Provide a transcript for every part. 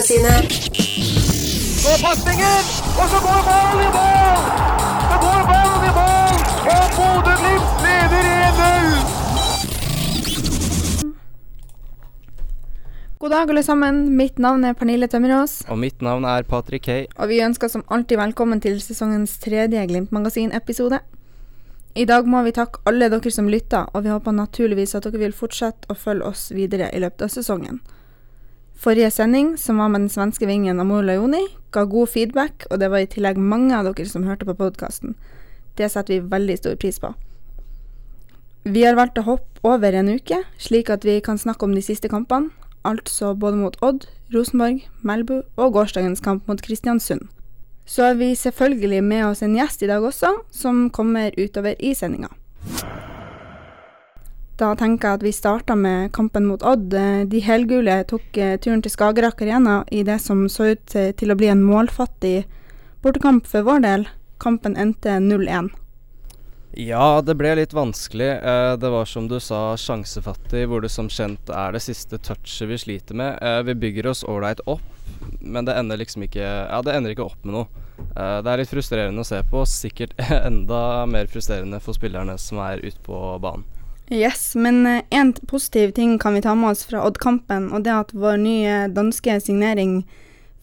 Glimt-magasinet. Og pasningen! Og så går ballen i mål! Så går ballen i mål! Og Bodø-Glimt leder 1-0! God dag, alle sammen. Mitt navn er Pernille Tømmerås, Og mitt navn er Patrick Hay. og vi ønsker som alltid velkommen til sesongens tredje Glimt-magasin-episode. I dag må vi takke alle dere som lytter, og vi håper naturligvis at dere vil fortsette å følge oss videre i løpet av sesongen. Forrige sending, som var med den svenske vingen Amor Lajoni, ga god feedback, og det var i tillegg mange av dere som hørte på podkasten. Det setter vi veldig stor pris på. Vi har valgt å hoppe over en uke, slik at vi kan snakke om de siste kampene, altså både mot Odd, Rosenborg, Melbu og gårsdagens kamp mot Kristiansund. Så har vi selvfølgelig med oss en gjest i dag også, som kommer utover i sendinga. Da tenker jeg at vi starter med kampen mot Odd. Eh, De helgule tok eh, turen til Skagerrak Arena i det som så ut til til å bli en målfattig bortekamp for vår del. Kampen endte 0-1. Ja, det ble litt vanskelig. Eh, Det var som du sa, sjansefattig, hvor det som kjent er det siste touchet vi sliter med. Eh, Vi bygger oss ålreit opp, men det ender liksom ikke Ja, det ender ikke opp med noe. Eh, Det er litt frustrerende å se på, sikkert enda mer frustrerende for spillerne som er ute på banen. Yes, men én positiv ting kan vi ta med oss fra Odd-kampen, og det er at vår nye danske signering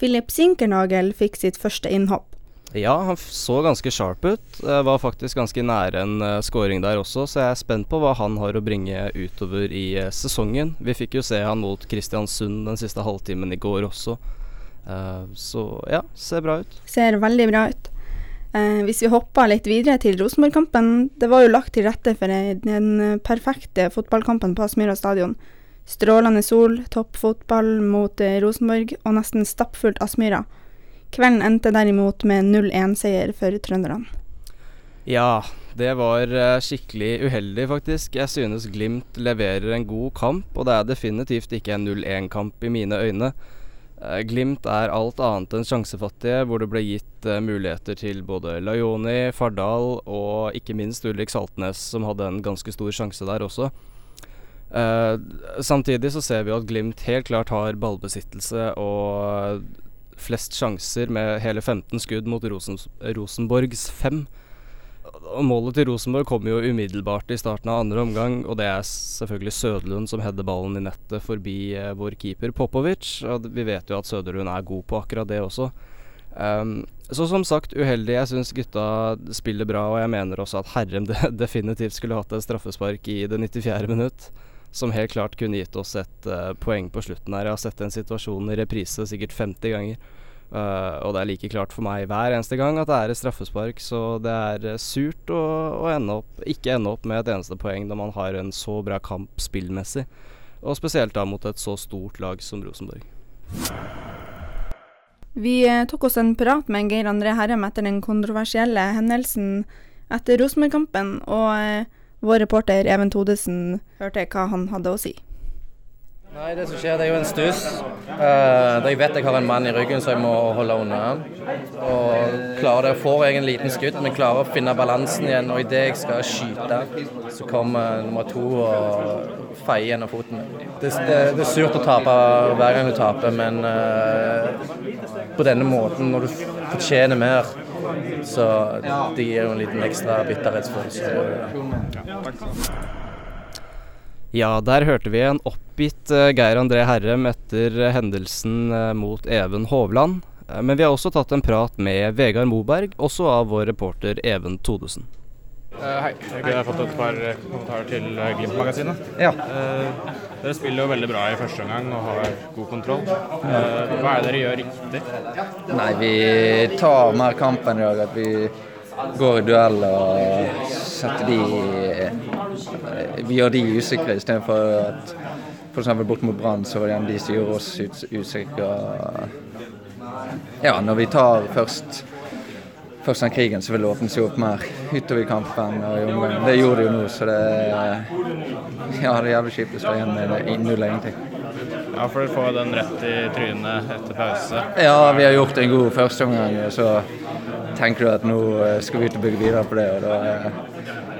Philip Sinkernagel fikk sitt første innhopp. Ja, han så ganske sharp ut. Eh, Var faktisk ganske nære en eh, scoring der også, så jeg er spent på hva han har å bringe utover i eh, sesongen. Vi fikk jo se han mot Kristiansund den siste halvtimen i går også. Eh, så ja, ser bra ut. Ser veldig bra ut. Eh, hvis vi hopper litt videre til Rosenborg-kampen, det var jo lagt til rette for eh, den eh, perfekte fotballkampen på Aspmyra stadion. Strålende sol, toppfotball mot eh, Rosenborg og nesten stappfullt Aspmyra. Kvelden endte derimot med 0-1-seier for trønderne. Ja, det var eh, skikkelig uheldig, faktisk. Jeg synes Glimt leverer en god kamp, og det er definitivt ikke en 0-1-kamp i mine øyne. Eh, Glimt er alt annet enn sjansefattige, hvor det ble gitt uh, muligheter til både Lajoni, Fardal og ikke minst Ulrik Saltnes, som hadde en ganske stor sjanse der også. Uh, samtidig så ser vi at Glimt helt klart har ballbesittelse og flest sjanser med hele 15 skudd mot Rosen Rosenborgs fem. Og Målet til Rosenborg kom jo umiddelbart i starten av andre omgang, og det er selvfølgelig Søderlund som header ballen i nettet forbi eh, vår keeper Popovic. Og vi vet jo at Søderlund er god på akkurat det også. Um, så som sagt, uheldig. Jeg syns gutta spiller bra, og jeg mener også at Herrem de definitivt skulle hatt et straffespark i det 94. minutt. Som helt klart kunne gitt oss et uh, poeng på slutten her. Jeg har sett den situasjonen i reprise sikkert 50 ganger. Uh, og det er like klart for meg hver eneste gang at det er et straffespark, så det er eh, surt å, å ende opp, ikke ende opp med et eneste poeng når man har en så bra kamp spillmessig. Og spesielt da mot et så stort lag som Rosenborg. Vi eh, tok oss en prat med Geir André Herrem etter den kontroversielle hendelsen etter Rosenborg-kampen, og vår reporter Even Todesen hørte hva han hadde å si. Nei, det som skjer, det er jo en stuss. Eh, jeg vet jeg har en mann i ryggen, så jeg må holde unna han. Og klarer det, får jeg en liten skudd, men klarer å finne balansen igjen. Og idet jeg skal skyte, så kommer nummer to og feier gjennom foten. Det, det, det er surt å tape hver gang du taper, men eh, på denne måten, når du fortjener mer, så det gir jo en liten ekstra bitterhetsfølelse. Ja, der hørte vi en oppgitt eh, Geir André Herrem etter eh, hendelsen eh, mot Even Hovland. Men vi har også tatt en prat med Vegard Moberg, også av vår reporter Even Todesen. Hei, jeg har fått et par kommentarer til Glimt-magasinet. Ja. Dere spiller jo veldig bra i første omgang og har god kontroll. Hva er det dere gjør riktig? Nei, vi tar mer kampen i dag. At vi går i duell og setter de Vi gjør de usikre istedenfor at f.eks. bort mot Brann, så var det de som gjorde oss us usikre. Ja, når vi tar først Først den krigen, så vil det åpne seg opp mer utover i kampen. og i omgangen. Det gjorde det jo nå, så det Ja, det er jævlig kjipt å stå igjen med det null egentlig. Ja, for dere får den rett i trynet etter pause. Ja, vi har gjort en god førsteomgang, og så tenker du at nå eh, skal vi ut og bygge videre på det. og da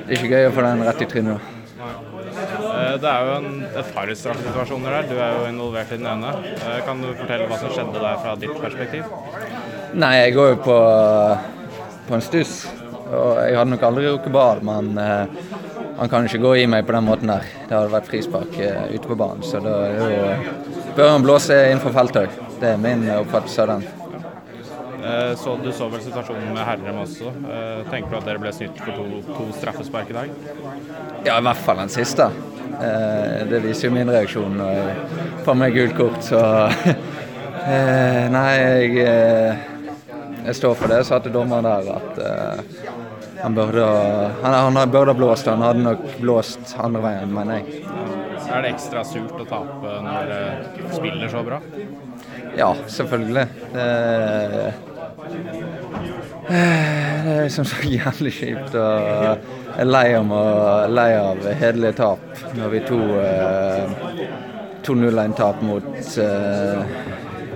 er ikke gøy å få den rett i trynet. Eh, Det er jo en, et par straffesituasjoner der. Du er jo involvert i den ene. Eh, kan du fortelle hva som skjedde der fra ditt perspektiv? Nei, jeg går jo på, på en stuss. Og jeg hadde nok aldri rukket ball, men eh, han kan ikke gå i meg på den måten der. Det hadde vært frispark eh, ute på banen, så da er jo, bør han blåse innenfor feltet òg. Det er min oppfattelse av den. Eh, så Du så vel situasjonen med Herrem også. Eh, tenker du at dere ble snytt for to, to straffespark i dag? Ja, i hvert fall den siste. Eh, det viser jo min reaksjon når jeg får meg gult kort, så Nei, jeg, jeg står for det jeg sa til dommeren der, at han burde, han, han burde ha blåst. Han hadde nok blåst andre veien, mener jeg. Er det ekstra surt å tape når dere spiller så bra? Ja, selvfølgelig. Det, det er som sagt jævlig kjipt. og Jeg er lei, om å, lei av hederlige tap når vi to eh, 2-0-1-tap mot eh,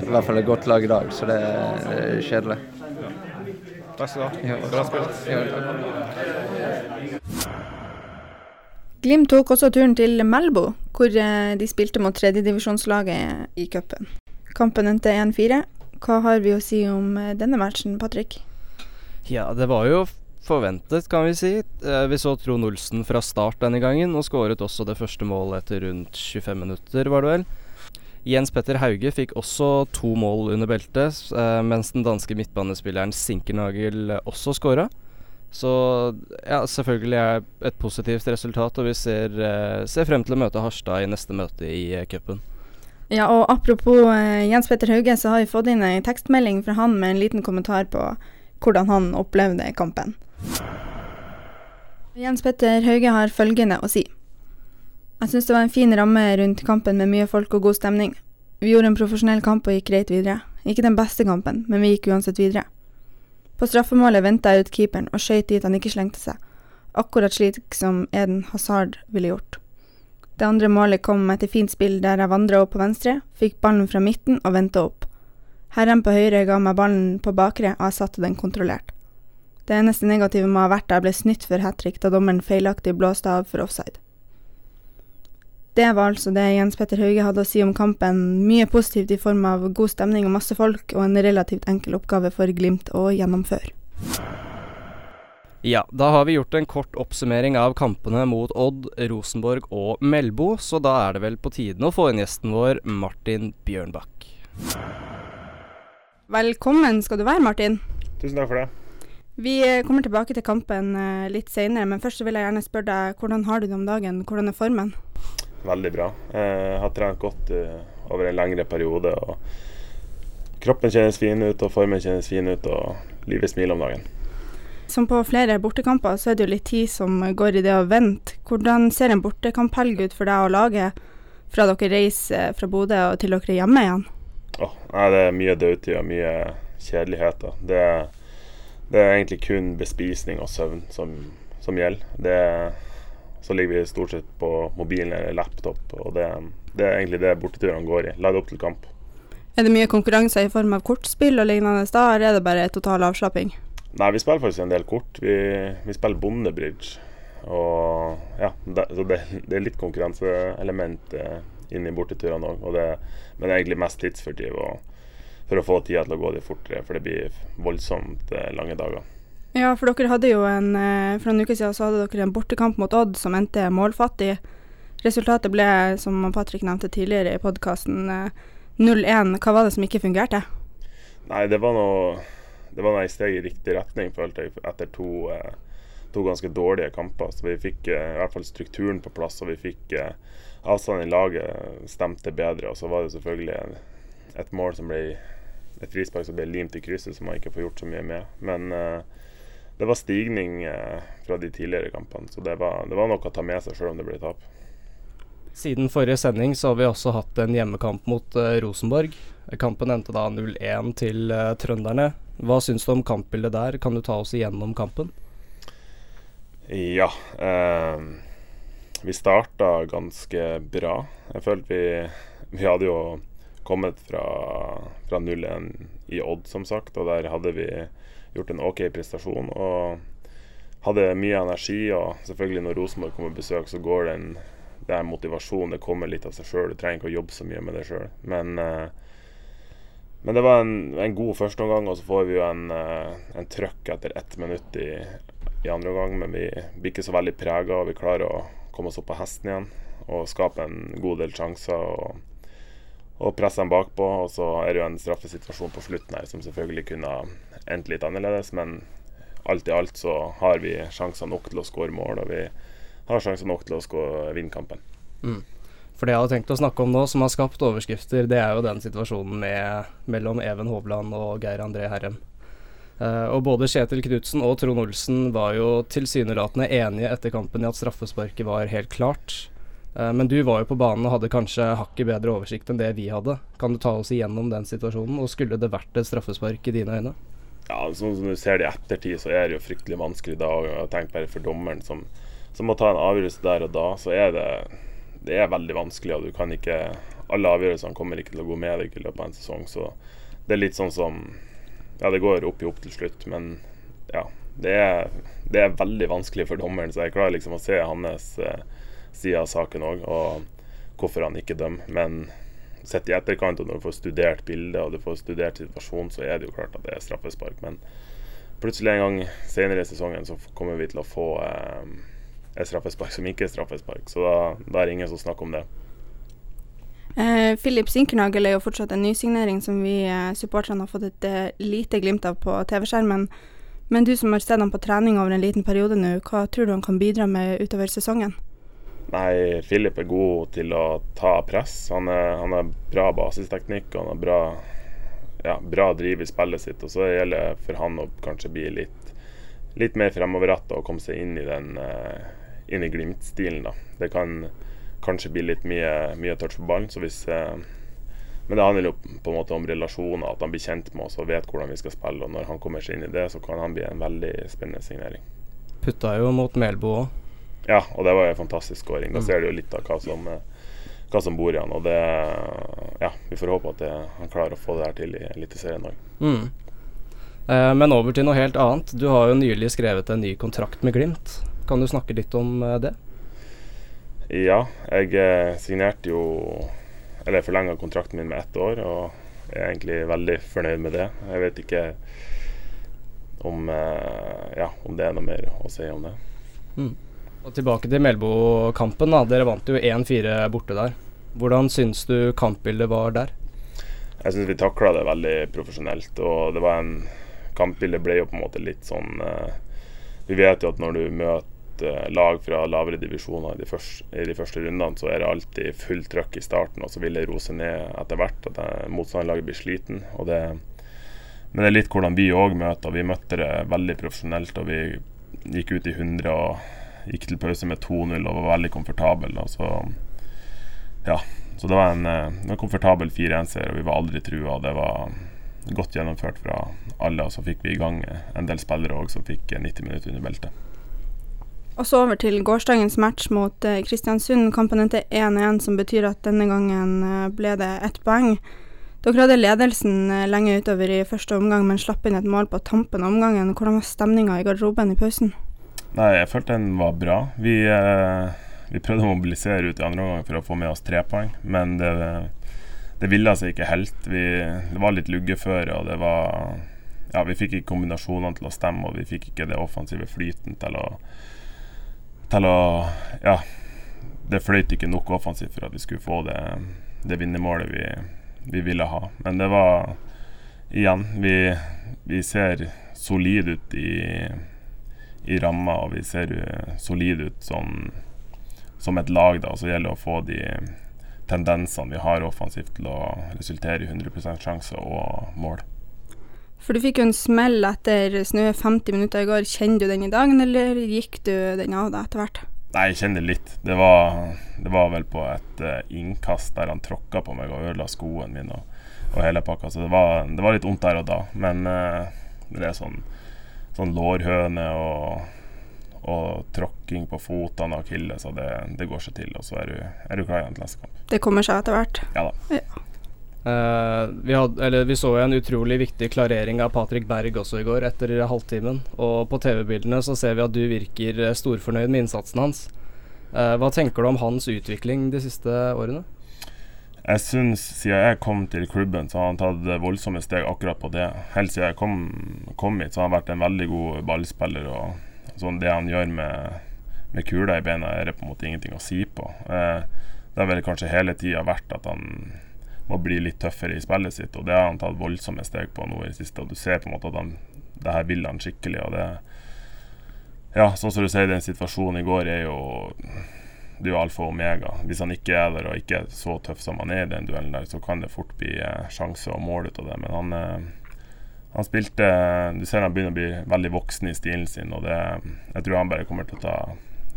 i hvert fall et godt lag i dag. Så det, det er kjedelig. Takk skal du ha. Bra spilt. Ja. Glimt tok også turen til Melbo, hvor eh, de spilte mot tredjedivisjonslaget i cupen. Kampen endte 1-4. Hva har vi å si om eh, denne matchen, Patrick? Ja, det var jo forventet, kan vi si. Eh, Vi så Trond Olsen fra start denne gangen, og skåret også det første målet etter rundt 25 minutter, var det vel. Jens Petter Hauge fikk også to mål under beltet, eh, mens den danske midtbanespilleren Sinkernagel også skåra. Så ja, selvfølgelig er et positivt resultat, og vi ser, ser frem til å møte Harstad i neste møte i cupen. Ja, og apropos eh, Jens Petter Hauge, så har vi fått inn ei tekstmelding fra han med en liten kommentar på hvordan han opplevde kampen. Jens Petter Hauge har følgende å si. Jeg syns det var en fin ramme rundt kampen med mye folk og god stemning. Vi gjorde en profesjonell kamp og gikk greit videre. Ikke den beste kampen, men vi gikk uansett videre. På straffemålet venta jeg ut keeperen og skøyt dit han ikke slengte seg, akkurat slik som Eden Hazard ville gjort. Det andre målet kom etter fint spill der jeg vandra opp på venstre, fikk ballen fra midten og vendte opp. Herren på høyre ga meg ballen på bakre, og jeg satte den kontrollert. Det eneste negative må ha vært at jeg ble snytt for hat trick da dommeren feilaktig blåste av for offside. Det var altså det Jens Petter Hauge hadde å si om kampen. Mye positivt i form av god stemning og masse folk, og en relativt enkel oppgave for Glimt å gjennomføre. Ja, da har vi gjort en kort oppsummering av kampene mot Odd, Rosenborg og Melbo, så da er det vel på tiden å få inn gjesten vår, Martin Bjørnbakk. Velkommen skal du være, Martin. Tusen takk for det. Vi eh, kommer tilbake til kampen eh, litt senere, men først vil jeg gjerne spørre deg hvordan har du det om dagen? Hvordan er formen? Veldig bra. Jeg har trent godt eh, over en lengre periode. og Kroppen kjennes fin ut, og formen kjennes fin ut, og livet smiler om dagen. Som på flere bortekamper, så er det jo litt tid som går i det å vente. Hvordan ser en bortekamphelg ut for deg og laget fra dere reiser fra Bodø og til dere er hjemme igjen? Oh, nei, det er mye dødtid og mye kjedeligheter. Det, det er egentlig kun bespisning og søvn som, som gjelder. Det, så ligger vi stort sett på mobilen eller laptop, og det, det er egentlig det borteturene går i. Lade opp til kamp. Er det mye konkurranse i form av kortspill og lignende da, eller er det bare total avslapping? Nei, vi spiller faktisk en del kort. Vi, vi spiller bondebridge. Og ja, det, så det, det er litt konkurranseelement eh, inn i borteturene òg. Men det er egentlig mest tidsfordriv for å få tida til å gå litt fortere, for det blir voldsomt eh, lange dager. Ja, for dere hadde jo en eh, For noen uker siden så hadde dere en bortekamp mot Odd som endte målfattig. Resultatet ble, som Patrick nevnte tidligere i podkasten, 0-1. Hva var det som ikke fungerte? Nei, det var noe Det var et steg i riktig retning, følte jeg, etter to, eh, to ganske dårlige kamper. Så vi fikk eh, i hvert fall strukturen på plass, og vi fikk eh, avstanden i laget stemte bedre. Og så var det selvfølgelig et mål som ble et frispark som ble limt i krysset, som man ikke får gjort så mye med. Men det var stigning fra de tidligere kampene, så det var, det var noe å ta med seg selv om det ble tap. Siden forrige sending så har vi også hatt en hjemmekamp mot uh, Rosenborg. Kampen endte da 0-1 til uh, trønderne. Hva syns du om kampbildet der? Kan du ta oss igjennom kampen? Ja. Eh, vi starta ganske bra. Jeg følte vi, vi hadde jo kommet fra, fra 0-1 i Odd, som sagt, og der hadde vi gjort en OK prestasjon. Og hadde mye energi, og selvfølgelig når Rosenborg kommer på besøk, så går den det er motivasjon. Det kommer litt av seg sjøl. Du trenger ikke å jobbe så mye med det sjøl. Men, eh, men det var en, en god førsteomgang, og så får vi jo en, eh, en trøkk etter ett minutt i, i andre omgang. Men vi blir ikke så veldig prega, og vi klarer å komme oss opp på hesten igjen og skape en god del sjanser. og og presse dem bakpå. Og så er det jo en straffesituasjon på slutten her som selvfølgelig kunne endt litt annerledes, men alt i alt så har vi sjanser nok til å skåre mål, og vi har sjanser nok til å vinne kampen. Mm. For det jeg hadde tenkt å snakke om nå, som har skapt overskrifter, det er jo den situasjonen med, mellom Even Hovland og Geir André Herrem. Uh, og både Kjetil Knutsen og Trond Olsen var jo tilsynelatende enige etter kampen i at straffesparket var helt klart. Eh, men du var jo på banen og hadde kanskje hakket bedre oversikt enn det vi hadde. Kan du ta oss igjennom den situasjonen, og skulle det vært et straffespark i dine øyne? Ja, sånn som du ser det i ettertid, så er det jo fryktelig vanskelig da. Og jeg tenker bare for dommeren som, som, må ta en avgjørelse der og da, så er det, det er veldig vanskelig. Og du kan ikke Alle avgjørelsene kommer ikke til å gå med deg i løpet av en sesong, så det er litt sånn som Ja, det går opp i opp til slutt, men ja. Det er, det er veldig vanskelig for dommeren, så jeg klarer liksom å se hans eh, side av saken òg, og hvorfor han ikke dømmer. Men sett i etterkant, og når du får studert bildet og du får studert situasjonen, så er det jo klart at det er straffespark. Men plutselig en gang senere i sesongen så kommer vi til å få eh, et straffespark som ikke er straffespark. Så da, da er det ingen som snakker om det. Eh, Philip Sinkernagel er jo fortsatt en nysignering som vi eh, supporterne har fått et eh, lite glimt av på TV-skjermen. Men du som har sett ham på trening over en liten periode nå, hva tror du han kan bidra med utover sesongen? Nei, Philip er god til å ta press. Han har bra basisteknikk og han har bra, ja, bra driv i spillet sitt. Og så gjelder det for han å kanskje bli litt, litt mer fremoverrettet og komme seg inn i den uh, inn i Glimt-stilen. da. Det kan kanskje bli litt mye, mye touch på ballen. så hvis... Uh, men det handler jo på en måte om relasjoner, at han blir kjent med oss og vet hvordan vi skal spille. og Når han kommer seg inn i det, så kan han bli en veldig spennende signering. Putta jo mot Melbo òg. Ja, og det var en fantastisk skåring. Da mm. ser du jo litt av hva som, eh, hva som bor i han. Og det Ja, vi får håpe at det, han klarer å få det her til i Eliteserien òg. Mm. Eh, men over til noe helt annet. Du har jo nylig skrevet en ny kontrakt med Glimt. Kan du snakke litt om eh, det? Ja, jeg eh, signerte jo Eller forlenga kontrakten min med ett år, og jeg er egentlig veldig fornøyd med det. Jeg vet ikke om, eh, ja, om det er noe mer å si om det. Mm. Og Tilbake til Melbo-kampen. da, Dere vant jo 1-4 borte der. Hvordan syns du kampbildet var der? Jeg syns vi takla det veldig profesjonelt. og det var en Kampbildet ble jo på en måte litt sånn Vi vet jo at når du møter lag fra lavere divisjoner i de, første, i de første rundene, så er det alltid fullt trøkk i starten, og så vil det rose ned etter hvert. At motstanderlaget blir sliten. og det men det er litt hvordan vi òg møter. Vi møtte det veldig profesjonelt, og vi gikk ut i 100 og gikk til pause med 2-0 og var veldig komfortabel. Så, ja, så det var en, eh, en komfortabel 4-1-seier, og vi var aldri trua. Det var godt gjennomført fra alle, og så fikk vi i gang en del spillere òg som fikk 90 minutter under beltet. Og så over til gårsdagens match mot eh, Kristiansund. Kampen endte 1-1, som betyr at denne gangen eh, ble det ett poeng. Dere hadde ledelsen lenge utover i første omgang, men slapp inn et mål på tampen av omgangen. Hvordan var stemninga i garderoben i pausen? Nei, jeg følte den var bra. Vi, eh, vi prøvde å mobilisere ut i andre omgang for å få med oss tre poeng, men det, det ville seg ikke helt. Vi, det var litt luggeføre, og det var Ja, vi fikk ikke kombinasjonene til å stemme, og vi fikk ikke det offensive flyten til å Til å Ja, det fløyt ikke nok offensivt for at vi skulle få det, det vinnermålet vi, vi ville ha. Men det var Igjen, vi, vi ser solide ut i i ramma, og vi ser solide ut som, som et lag. da, Så gjelder det å få de tendensene vi har offensivt til å resultere i 100 sjanse og mål. For du fikk jo en smell etter snø 50 minutter i går. Kjenner du den i dag, eller gikk du den av deg etter hvert? Nei, jeg kjenner litt. Det var, det var vel på et uh, innkast der han tråkka på meg og ødela skoen min og, og hele pakka. Så det var, det var, litt vondt der og da. Men uh, det er sånn sånn lårhøne og, og tråkking på fotene og akilles, så det, det, går seg til. Og så er du, er du klar igjen til neste kamp. Det kommer seg etter hvert? Ja da. Ja. Uh, vi, hadde, vi, så en utrolig viktig klarering av Patrick Berg også i går, etter halvtimen. Og på TV-bildene så ser vi at du virker storfornøyd med innsatsen hans. Uh, hva tenker du om hans utvikling de siste årene? Jeg syns siden jeg kom til klubben, så har han tatt voldsomme steg akkurat på det. Helt siden jeg kom, kom hit, så har han vært en veldig god ballspiller. og sånn Det han gjør med, med kula i beina, er det på en måte ingenting å si på. Uh, det har vel kanskje hele tida vært at han må bli litt tøffere i spillet sitt, og det har han tatt voldsomme steg på nå i det siste. og Du ser på en måte at han, det her vil han skikkelig. og det ja, sånn som du sier, den situasjonen i går er jo det er jo alfa og omega. Hvis han ikke er der og ikke er så tøff som han er i den duellen der, så kan det fort bli eh, sjanse og mål ut av det. Men han, eh, han spilte Du ser han begynner å bli veldig voksen i stilen sin, og det, jeg tror han bare kommer til å ta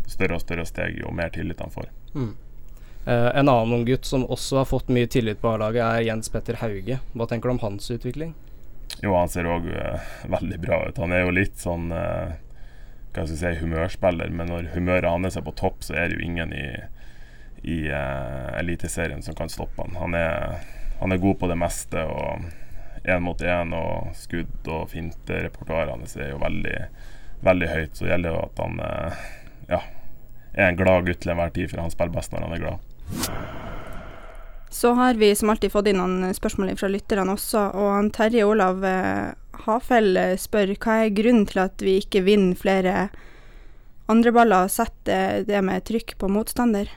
større og større steg jo mer tillit han får. Mm. Eh, en annen ung gutt som også har fått mye tillit på A-laget, er Jens Petter Hauge. Hva tenker du om hans utvikling? Jo, han ser òg uh, veldig bra ut. Han er jo litt sånn uh, hva skal jeg si, humørspiller, men når humøret hans er på topp, så er det jo ingen i, i uh, Eliteserien som kan stoppe han. Han er, han er god på det meste. og Én mot én og skudd og finte. Repertoaret hans er jo veldig, veldig høyt. Så gjelder det jo at han uh, ja, er en glad gutt til enhver tid, for han spiller best når han er glad. Så har vi som alltid fått inn noen spørsmål fra lytterne også, og Terje Olav eh, Hafell eh, spør hva er grunnen til at vi ikke vinner flere andreballer og setter det med trykk på motstander?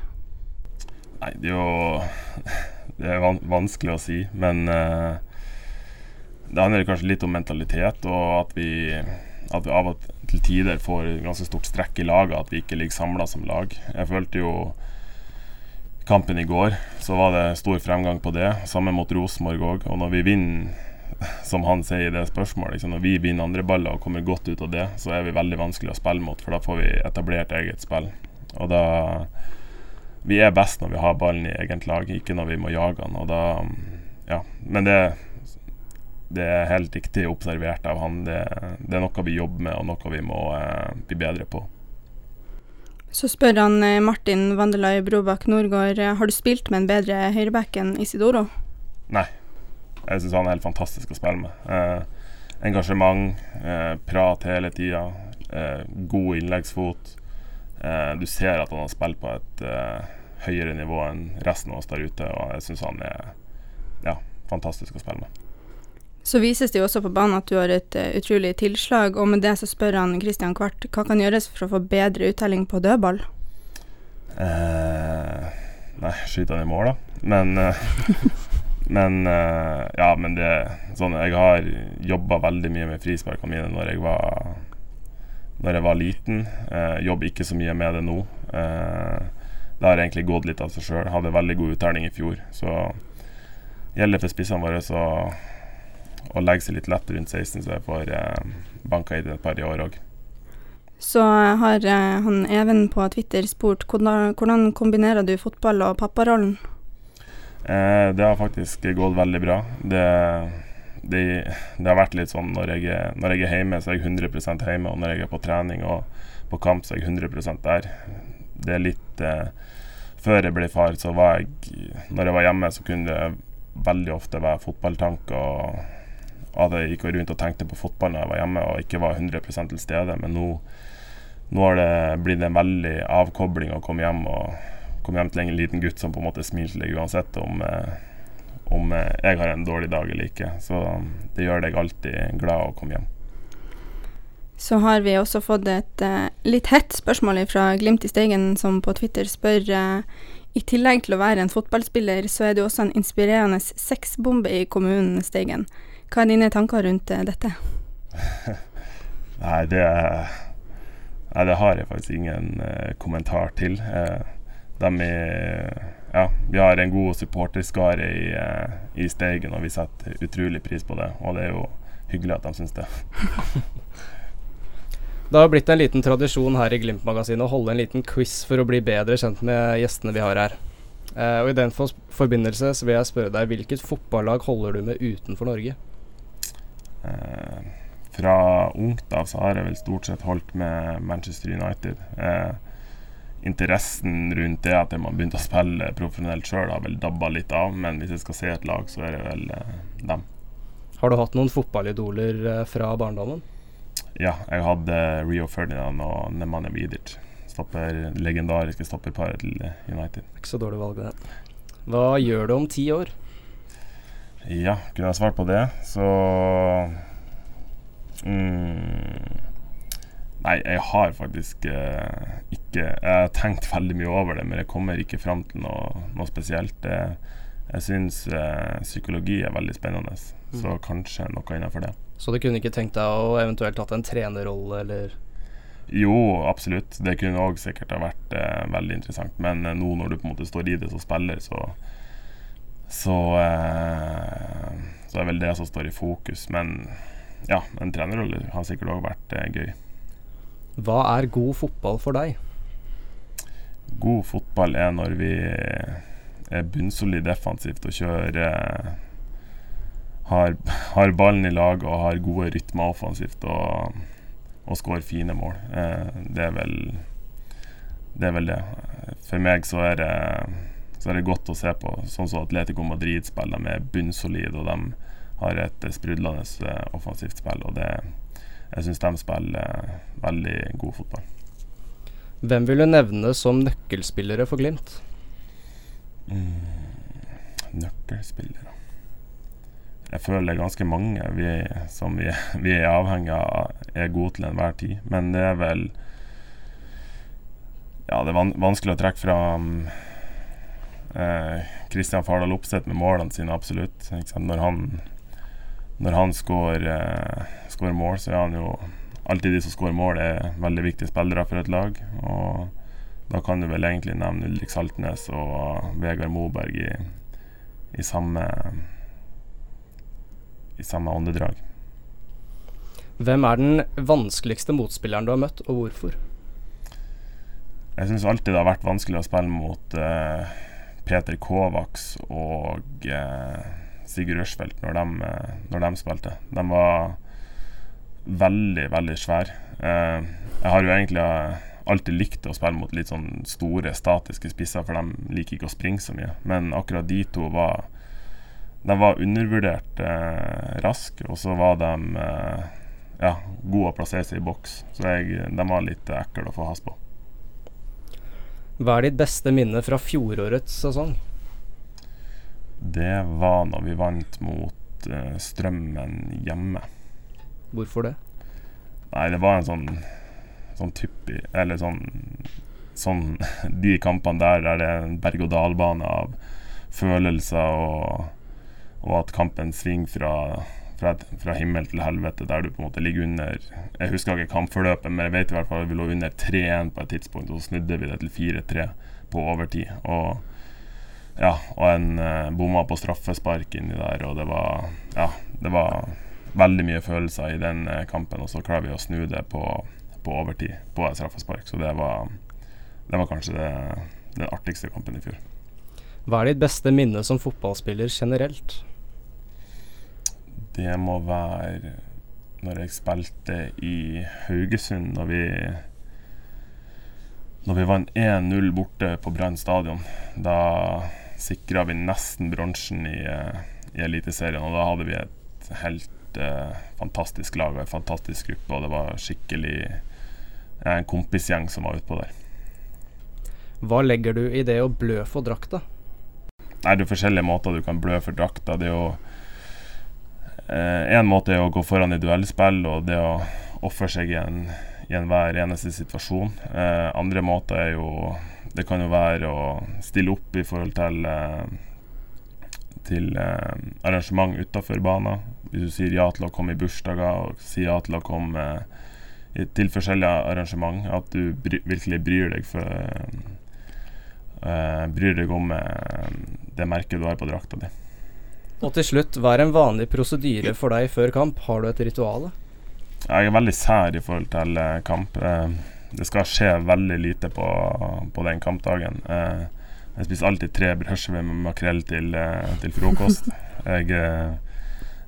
Nei, det er jo Det er vanskelig å si, men uh, det handler kanskje litt om mentalitet, og at vi, at vi av og til tider får ganske stort strekk i laget, at vi ikke ligger samla som lag. Jeg følte jo kampen i går, så var det stor fremgang på det. Samme mot Rosenborg òg. Og når vi vinner som han sier i det spørsmålet, liksom, når vi vinner andre baller og kommer godt ut av det, så er vi veldig vanskelig å spille mot, for da får vi etablert eget spill. Og da Vi er best når vi har ballen i eget lag, ikke når vi må jage den. Og da Ja. Men det, det er helt riktig observert av han. Det, det, er noe vi jobber med, og noe vi må eh, bli bedre på. Så spør han eh, Martin Vandelai Brobakk Nordgård har du spilt med en bedre høyreback enn Isidoro? Nei. Jeg syns han er helt fantastisk å spille med. Eh, engasjement, eh, prat hele tida, eh, god innleggsfot. Eh, du ser at han har spilt på et eh, høyere nivå enn resten av oss der ute, og jeg syns han er ja, fantastisk å spille med. Så vises det jo også på banen at du har et uh, utrolig tilslag, og med det så spør han Christian Kvart hva kan gjøres for å få bedre uttelling på dødball? Uh, nei, skyte han i mål, da. Men Men uh, ja, men det sånn Jeg har jobba veldig mye med frisparkene mine når jeg var Når jeg var liten. Uh, jobber ikke så mye med det nå. Uh, det har egentlig gått litt av seg sjøl. Hadde veldig god uttelling i fjor. Så gjelder for spissene våre så å legge seg litt lett rundt 16, så jeg får eh, banka i det et par i år òg. Så har han Even på Twitter spurt hvordan, hvordan kombinerer du fotball og papparollen? Eh, det har faktisk gått veldig bra. Det, det, det, har vært litt sånn når jeg, når jeg, er hjemme, så er jeg 100% hjemme. Og når jeg er på trening og på kamp, så er jeg 100% der. Det er litt eh, Før jeg ble far, så var jeg Når jeg var hjemme, så kunne det veldig ofte være fotballtanker. Og, og at jeg gikk rundt og tenkte på fotball når jeg var hjemme og ikke var 100% til stede. Men nå, nå har det blitt en veldig avkobling å komme hjem og komme hjem til en liten gutt som på en måte smilte deg uansett om, eh, om eh, jeg har en dårlig dag eller ikke. Så det gjør deg alltid glad å komme hjem. Så har vi også fått et uh, litt hett spørsmål fra Glimt i Steigen, som på Twitter spør i tillegg til å være en fotballspiller, så er du også en inspirerende sexbombe i kommunen Steigen. Hva er dine tanker rundt uh, dette? nei, det, nei, det har jeg faktisk ingen kommentar til. Uh, de er ja, vi har en god supporterskare i, eh, i Steigen, og vi setter utrolig pris på det. Og det er jo hyggelig at de syns det. det har blitt en liten tradisjon her i Glimt-magasinet å holde en liten quiz for å bli bedre kjent med gjestene vi har her. Eh, og I den forbindelse så vil jeg spørre deg, hvilket fotballag holder du med utenfor Norge? Eh, fra ungt av så har jeg vel stort sett holdt med Manchester United. Eh, interessen rundt det at man begynte å spille profesjonelt sjøl, har vel dabba litt av. Men hvis jeg skal se et lag, så er det vel eh, dem. Har du hatt noen fotballidoler eh, fra barndommen? Ja, jeg hadde Rio Ferdinand og Nemanja Vidic. stopper, legendariske stopperparet til United. Ikke så dårlig valg, det. Hva gjør du om ti år? Ja, kunne jeg svart på det, så mm, Nei, jeg har faktisk eh, ikke Jeg har tenkt veldig mye over det, men jeg kommer ikke fram til noe, noe spesielt. Jeg, jeg syns eh, psykologi er veldig spennende, så kanskje noe innenfor det. Så du kunne ikke tenkt deg å eventuelt hatt en trenerrolle, eller Jo, absolutt. Det kunne òg sikkert ha vært eh, veldig interessant. Men eh, nå når du på en måte står i det som spiller, så så, eh, så er vel det som står i fokus. Men ja, en trenerrolle har sikkert òg vært eh, gøy. Hva er god fotball for deg? God fotball er når vi er bunnsolid defensivt og kjører eh, har, har ballen i lag og har gode rytmer offensivt og, og skårer fine mål. Eh, det er vel det er vel det. For meg så er det så er det godt å se på, sånn som Atletico Madrid spiller med bunnsolid, og de har et sprudlende eh, offensivt spill. Og det, jeg syns de spiller eh, veldig god fotball. Hvem vil du nevne som nøkkelspillere for Glimt? Mm, nøkkelspillere Jeg føler det er ganske mange vi, som vi, vi er avhengig av er gode til enhver tid. Men det er vel Ja, det er van vanskelig å trekke fram eh, Kristian Fardal Opseth med målene sine, absolutt. Når han, når han skårer eh, mål, så er han jo alltid de som skårer mål, er veldig viktige spillere for et lag. Og da kan du vel egentlig nevne Ulrik Saltnes og Vegard Moberg i, i samme i samme åndedrag. Hvem er den vanskeligste motspilleren du har møtt, og hvorfor? Jeg syns alltid det har vært vanskelig å spille mot eh, Peter Kovacs og eh, Sigurd Rushfeldt når, de, eh, når de spilte. De var veldig, veldig svære. Eh, jeg har jo egentlig eh, alltid likt å spille mot litt sånn store, statiske spisser, for de liker ikke å springe så mye. Men akkurat de to var De var undervurdert eh, rask, og så var de eh, ja, gode å plassere seg i boks. Så jeg, de var litt ekle å få has på. Hva er ditt beste minne fra fjorårets sesong? Det var når vi vant mot uh, Strømmen hjemme. Hvorfor det? Nei, det var en sånn sånn typi Eller sånn Sånn De kampene der der det er en berg-og-dal-bane av følelser og, og at kampen svinger fra, fra, fra, himmel til helvete, der du på en måte ligger under Jeg husker ikke kampforløpet, men jeg vet i hvert fall at vi lå under 3-1 på et tidspunkt, og så snudde vi det til 4-3 på overtid. Og ja, og en eh, bomma på straffespark inni der, og det var Ja, det var veldig mye følelser i den uh, kampen, og så klarer vi å snu det på, på overtid på et straffespark. Så det var, det var kanskje det, den artigste kampen i fjor. Hva er ditt beste minne som fotballspiller generelt? Det må være når jeg spilte i Haugesund, når vi når vi vant 1-0 borte på Brann stadion. Da sikra vi nesten bronsen i, i Eliteserien, og da hadde vi et helt eh, fantastisk lag og en fantastisk gruppe, og det var skikkelig en kompisgjeng som var utpå der. Hva legger du i det å blø for drakta? Nei, Det er forskjellige måter du kan blø for drakta. Det er jo Én eh, måte er å gå foran i duellspill og det å ofre seg i en i enhver eneste situasjon. Eh, andre måter er jo Det kan jo være å stille opp i forhold til eh, til eh, arrangement utafor banen. Hvis du sier ja til å komme i bursdager og sier ja til å komme eh, til forskjellige arrangement. At du bry, virkelig bryr deg for eh, Bryr deg om eh, det merket du har på drakta di. Og til slutt, hva er en vanlig prosedyre for deg før kamp? Har du et ritual? Jeg er veldig sær i forhold til eh, kamp. Eh, det skal skje veldig lite på, på den kampdagen. Eh, jeg spiser alltid tre brødskiver med makrell til, til frokost. Jeg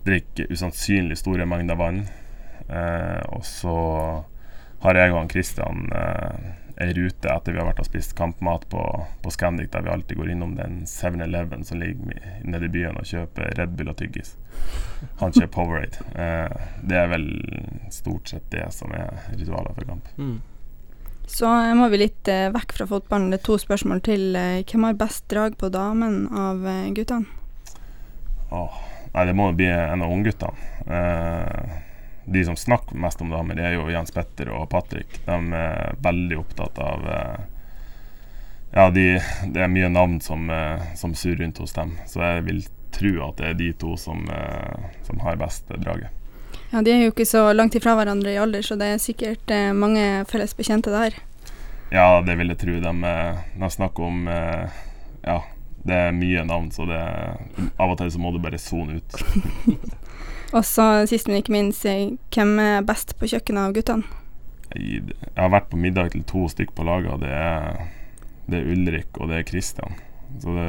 drikker usannsynlig store mengder vann. og så har jeg og han Kristian ei rute etter vi har vært og spist kampmat på, på Scandic, der vi alltid går innom den 7-Eleven som ligger nede i byen og kjøper Red Bull og tyggis. Han kjøper Powerade. Eh, det er vel stort sett det som er ritualet for kamp. Mm. Så eh, må vi litt eh, vekk fra fotballen. Det er to spørsmål til. Eh, hvem har best drag på damen av eh, guttene? Åh, nei, det må jo bli en av ungguttene. Eh, de som snakker mest om damer, det er jo Jens Petter og Patrick. De er veldig opptatt av eh, Ja, de, det er mye navn som, eh, som surrer rundt hos dem. Så jeg vil tro at det er de to som, eh, som har best draget. Ja, De er jo ikke så langt ifra hverandre i alder, så det er sikkert mange felles bekjente der. Ja, det vil jeg tro. De, de snakker om Ja, det er mye navn, så det, av og til så må du bare sone ut. Og så sist, men ikke minst, eh, hvem er best på kjøkkenet av guttene? Jeg, jeg har vært på middag til to stykk på laget, og det er, det er Ulrik og det er Kristian. Det,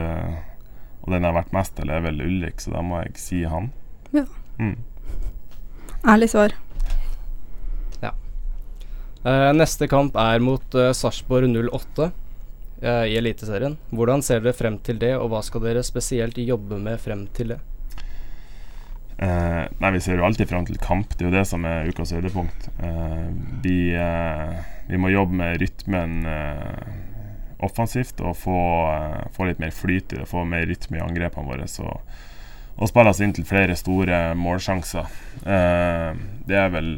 og den jeg har vært mest til, er vel Ulrik, så da må jeg si han. Ja. Mm. Ærlig svar. Eh, neste kamp er mot uh, Sarpsborg 08 eh, i Eliteserien. Hvordan ser dere frem til det, og hva skal dere spesielt jobbe med frem til det? Eh, nei, Vi ser jo alltid fram til kamp. Det er jo det som er ukas høydepunkt. Eh, vi, eh, vi må jobbe med rytmen eh, offensivt og få, eh, få litt mer flyt i det. Få mer rytme i angrepene våre. Så, og spille oss inn til flere store målsjanser. Eh, det er vel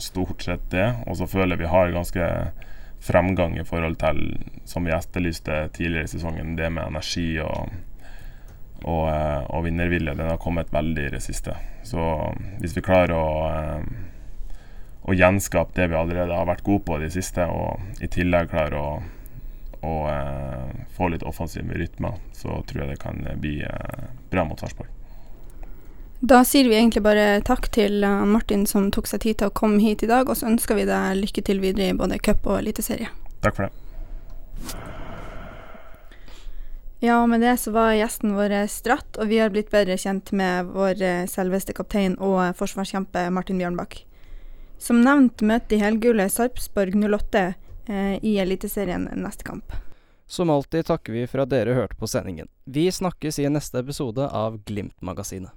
stort sett det. Og så føler jeg vi har ganske fremgang i forhold til, som vi etterlyste tidligere i sesongen, det med energi og og, eh, og vinnervilje. Den har kommet veldig i det siste. Så hvis vi klarer å, eh, å gjenskape det vi allerede har vært gode på i det siste, og i tillegg klarer å, å eh, få litt offensiv rytme, så tror jeg det kan bli eh, bra mot Sarpsborg. Da sier vi egentlig bare takk til eh, Martin som tok seg tid til å komme hit i dag, og så ønsker vi deg lykke til videre i både cup og eliteserie. Takk for det. Ja, med det så var gjesten vår Stratt, og vi har blitt bedre kjent med vår eh, selveste kaptein og eh, forsvarskjempe Martin Bjørnbakk. Som nevnt møter de helgule Sarpsborg 08 eh, i Eliteserien neste kamp. Som alltid takker vi for at dere hørte på sendingen. Vi snakkes i neste episode av Glimt-magasinet.